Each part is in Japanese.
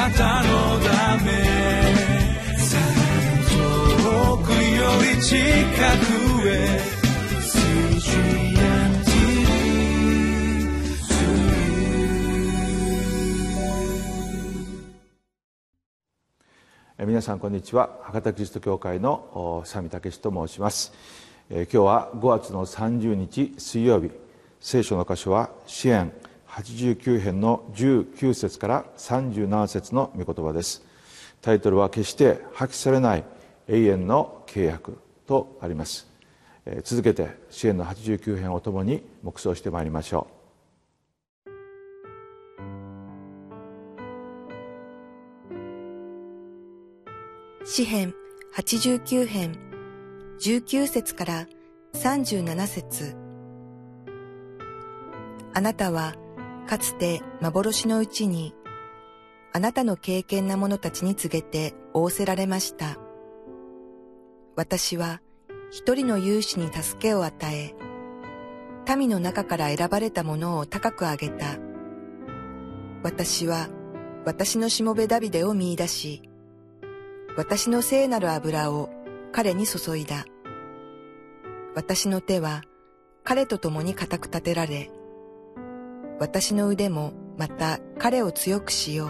なたのため遠くより近くへ皆さんこんにちは。博多キリスト教会の佐見武と申します。今日は5月の30日水曜日。聖書の箇所は支援89編の19節から37節の御言葉です。タイトルは決して破棄されない永遠の契約とあります。続けて支援の89編をともに黙想してまいりましょう。詩編89編19節から37節。あなたはかつて幻のうちにあなたの敬虔な者たちに告げて仰せられました。私は一人の勇士に助けを与え、民の中から選ばれた者を高く上げた。私は私のしもべダビデを見出し、私の聖なる油を彼に注いだ。私の手は彼と共に固く立てられ、私の腕もまた彼を強くしよう。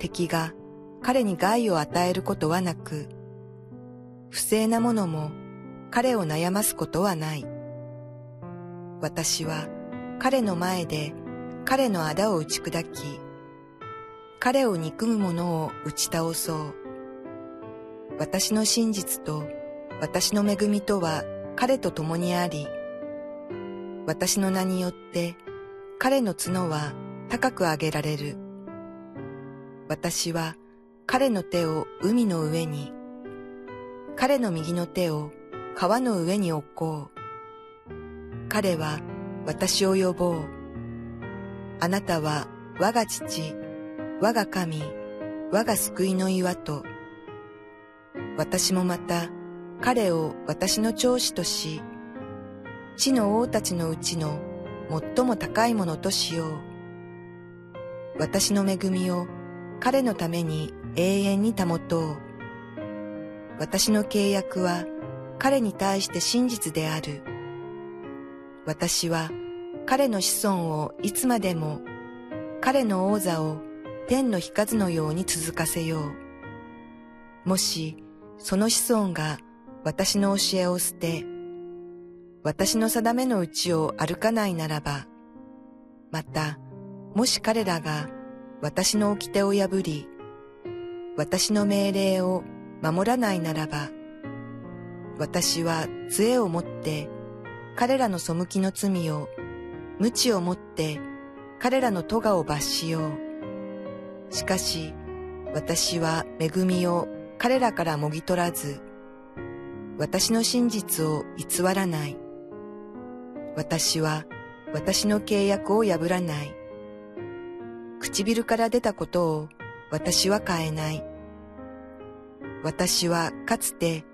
敵が彼に害を与えることはなく、不正なものも彼を悩ますことはない。私は彼の前で彼の仇を打ち砕き、彼を憎む者を打ち倒そう。私の真実と私の恵みとは彼と共にあり、私の名によって彼の角は高く上げられる。私は彼の手を海の上に、彼の右の手を川の上に置こう。彼は私を呼ぼう。あなたは我が父、我が神、我が救いの岩と、私もまた彼を私の長子とし、地の王たちのうちの最も高いものとしよう。私の恵みを彼のために永遠に保とう。私の契約は彼に対して真実である。私は彼の子孫をいつまでも彼の王座を天の日数のように続かせよう。もし、その子孫が私の教えを捨て、私の定めのうちを歩かないならば、また、もし彼らが私の掟を破り、私の命令を守らないならば、私は杖を持って彼らの背きの罪を、無知を持って彼らの咎を罰しよう。しかし、私は恵みを彼らからもぎ取らず、私の真実を偽らない。私は私の契約を破らない。唇から出たことを私は変えない。私はかつて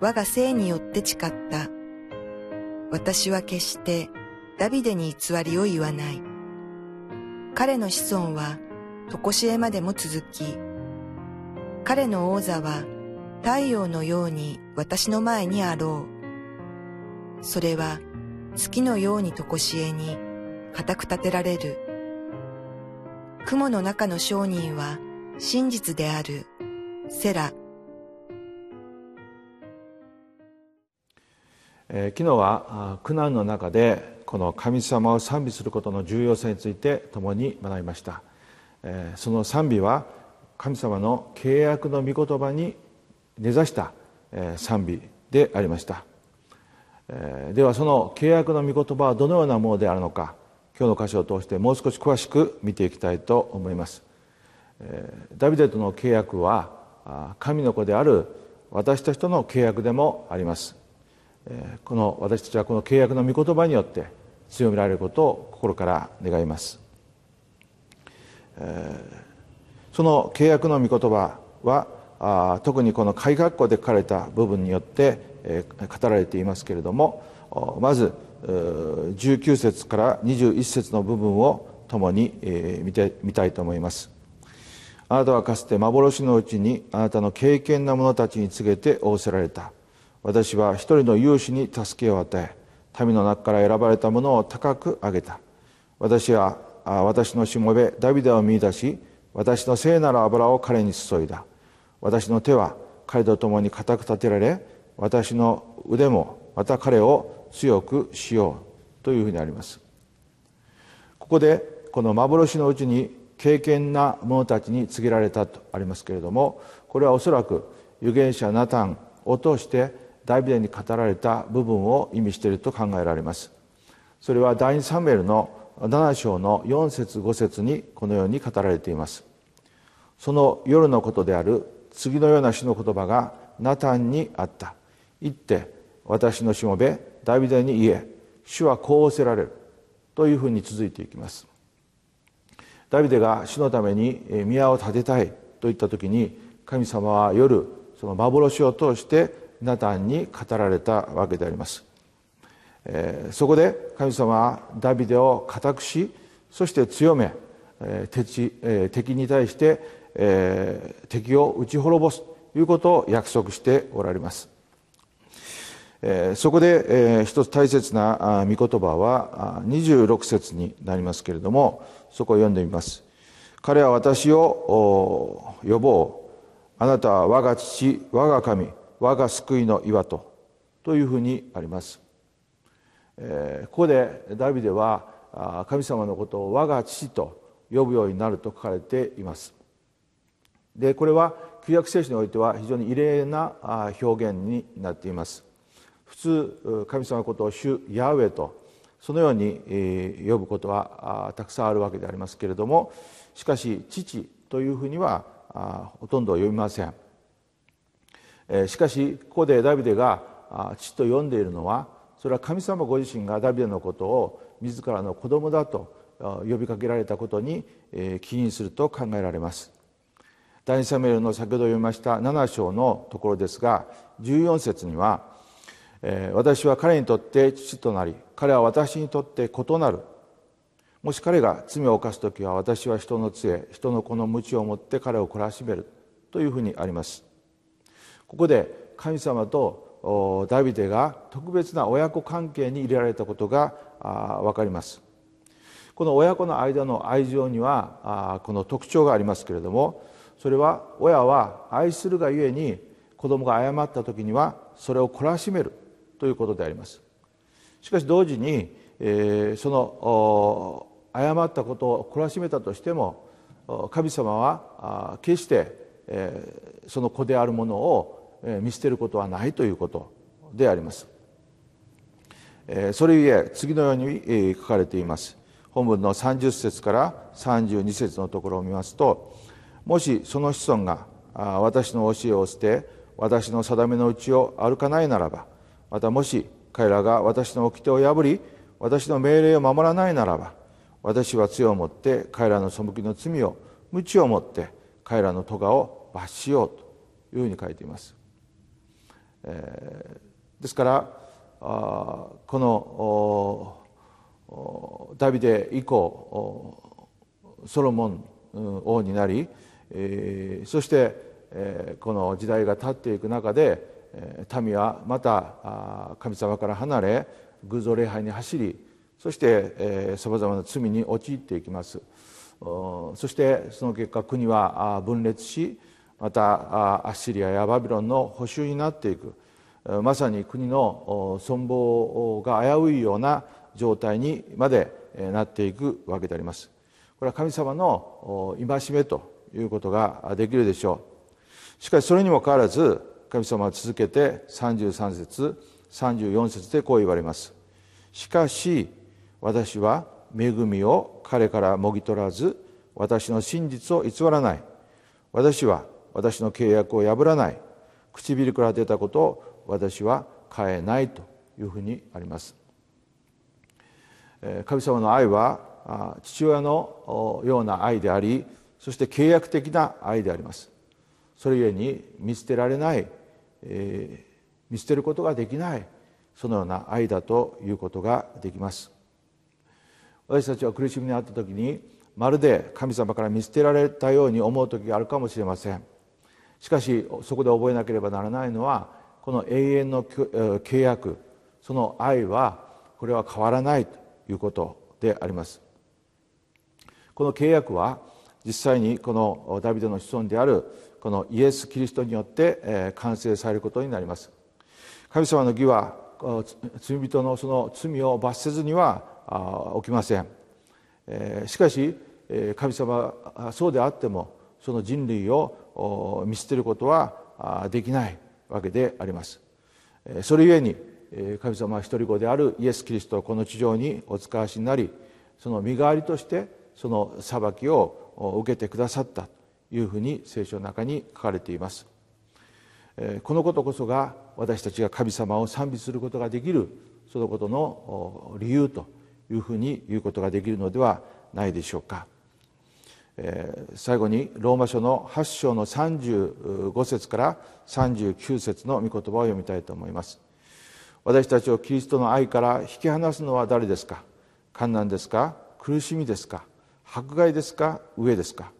我が性によって誓った。私は決してダビデに偽りを言わない。彼の子孫は常しえまでも続き、彼の王座は太陽のように私の前にあろう。それは月のように常しえに固く立てられる。雲の中の商人は真実である。セラ。えー、昨日は苦難の中でこの神様を賛美することの重要性について共に学びました。その賛美は神様の契約の御言葉に根ざした賛美でありましたではその契約の御言葉はどのようなものであるのか今日の箇所を通してもう少し詳しく見ていきたいと思います。ダビデとの契約は神の子である私たちとの契約でもあります。この私たちはこの契約の御言葉によって強められることを心から願います。その契約の御言葉は特にこの改革校で書かれた部分によって語られていますけれどもまず19節から21節の部分を共に見てみたいと思います。あなたはかつて幻のうちにあなたの敬虔な者たちに告げて仰せられた。私は一人の勇士に助けを与え民の中から選ばれた者を高く上げた。私は私のしもべダビデを見出し私の聖なる油を彼に注いだ。私の手は彼と共に固く立てられ私の腕もまた彼を強くしようというふうにあります。ここでこの幻のうちに敬虔な者たちに告げられたとありますけれどもこれはおそらく預言者ナタンを通してダビデに語られた部分を意味していると考えられます。それは第2サムエルの7章の4節5節にこのように語られています。その夜のことである次のような詩の言葉がナタンにあった。言って私のしもべダビデに言え主はこう仰せられるというふうに続いていきます。ダビデが主のために宮を建てたいと言った時に神様は夜その幻を通してナタンに語られたわけであります、えー、そこで神様はダビデを固くしそして強め、えー敵えー、敵に対して、えー、敵を打ち滅ぼすということを約束しておられます。そこで、一つ大切な御言葉は26節になりますけれどもそこを読んでみます。彼は私を呼ぼう。あなたは我が父我が神我が救いの岩とというふうにあります、ここでダビデは神様のことを我が父と呼ぶようになると書かれています。でこれは旧約聖書においては非常に異例な表現になっています。普通神様のことを主ヤウェとそのように呼ぶことはたくさんあるわけでありますけれどもしかし父というふうにはほとんど呼びません。しかしここでダビデが父と呼んでいるのはそれは神様ご自身がダビデのことを自らの子供だと呼びかけられたことに起因すると考えられます。第二サムエルの先ほど読みました7章のところですが14節には私は彼にとって父となり彼は私にとって異なる。もし彼が罪を犯す時は私は人の杖人の子の鞭を持って彼を懲らしめるというふうにあります。ここで神様とダビデが特別な親子関係に入れられたことが分かります。この親子の間の愛情にはこの特徴がありますけれどもそれは親は愛するがゆえに子供が誤った時にはそれを懲らしめるということであります。しかし同時に、えー、その誤ったことを懲らしめたとしても神様は決して、えー、その子であるものを見捨てることはないということであります。それゆえ次のように書かれています。本文の30節から32節のところを見ますともしその子孫が私の教えを捨て私の定めのうちを歩かないならばまたもし彼らが私の掟を破り私の命令を守らないならば私は強を持って彼らの背きの罪を鞭を持って彼らの咎を罰しようというふうに書いています、えー、ですからあこのダビデ以降ソロモン王になり、えー、そして、えー、この時代が経っていく中で民はまた神様から離れ偶像礼拝に走りそしてさまざまな罪に陥っていきます。そしてその結果国は分裂しまたアッシリアやバビロンの補修になっていく。まさに国の存亡が危ういような状態にまでなっていくわけであります。これは神様の戒めということができるでしょう。しかしそれにもかかわらず神様は続けて33節34節でこう言われます。しかし私は恵みを彼からもぎ取らず私の真実を偽らない。私は私の契約を破らない。唇から出たことを私は変えないというふうにあります。神様の愛は父親のような愛でありそして契約的な愛であります。それゆえに見捨てられない、えー、見捨てることができないそのような愛だということができます。私たちは苦しみにあった時にまるで神様から見捨てられたように思う時があるかもしれません。しかしそこで覚えなければならないのはこの永遠の契約その愛はこれは変わらないということであります。この契約は実際にこのダビデの子孫であるこのイエス・キリストによって完成されることになります。神様の義は罪人のその罪を罰せずには起きません。しかし神様そうであってもその人類を見捨てることはできないわけであります。それゆえに神様は一人子であるイエス・キリストをこの地上にお使わしになりその身代わりとしてその裁きを受けてくださったというふうに聖書の中に書かれています。このことこそが私たちが神様を賛美することができるそのことの理由というふうに言うことができるのではないでしょうか。最後にローマ書の8章の35節から39節の御言葉を読みたいと思います。私たちをキリストの愛から引き離すのは誰ですか？観難ですか？苦しみですか？迫害ですか？飢えですか？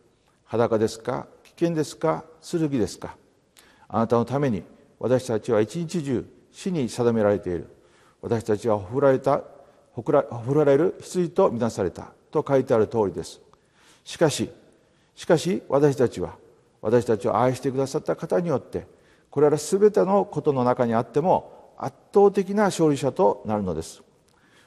裸ですか？危険ですか？剣ですか？あなたのために私たちは一日中死に定められている。私たちはほふられたほふられる羊とみなされたと書いてある通りです。しかししかし私たちは私たちを愛してくださった方によってこれら全てのことの中にあっても圧倒的な勝利者となるのです。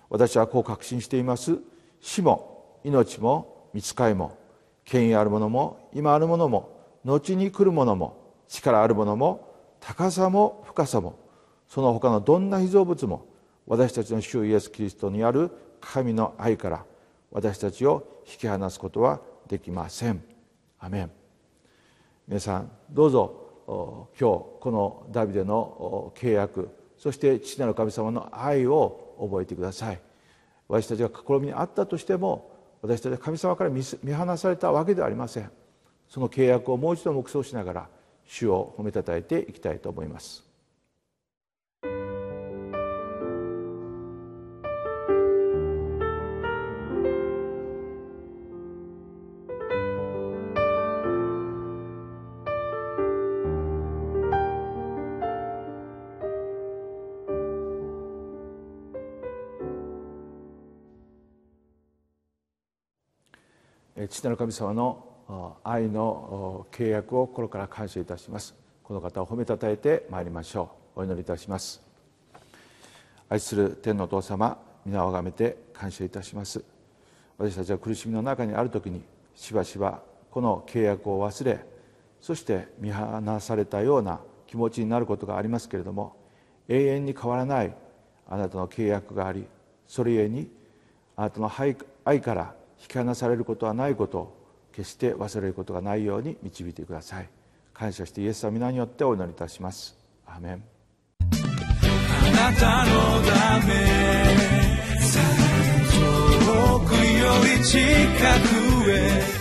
私はこう確信しています。死も命も見つかいも権威あるものも今あるものも後に来るものも力あるものも高さも深さもその他のどんな被造物も私たちの主イエス・キリストにある神の愛から私たちを引き離すことはできません。アメン。皆さんどうぞ今日このダビデの契約そして父なる神様の愛を覚えてください。私たちが試みにあったとしても私たちは神様から見放されたわけではありません。その契約をもう一度黙想しながら主を褒めたたえていきたいと思います。父なる神様の愛の契約を心から感謝いたします。この方を褒めたたえてまいりましょう。お祈りいたします。愛する天のお父様皆をあがめて感謝いたします。私たちは苦しみの中にある時にしばしばこの契約を忘れそして見放されたような気持ちになることがありますけれども永遠に変わらないあなたの契約がありそれゆえにあなたの愛から引き離されることはないことを決して忘れることがないように導いてください。感謝してイエス様皆によってお祈りいたします。アメン。あなたのため遠くより近くへ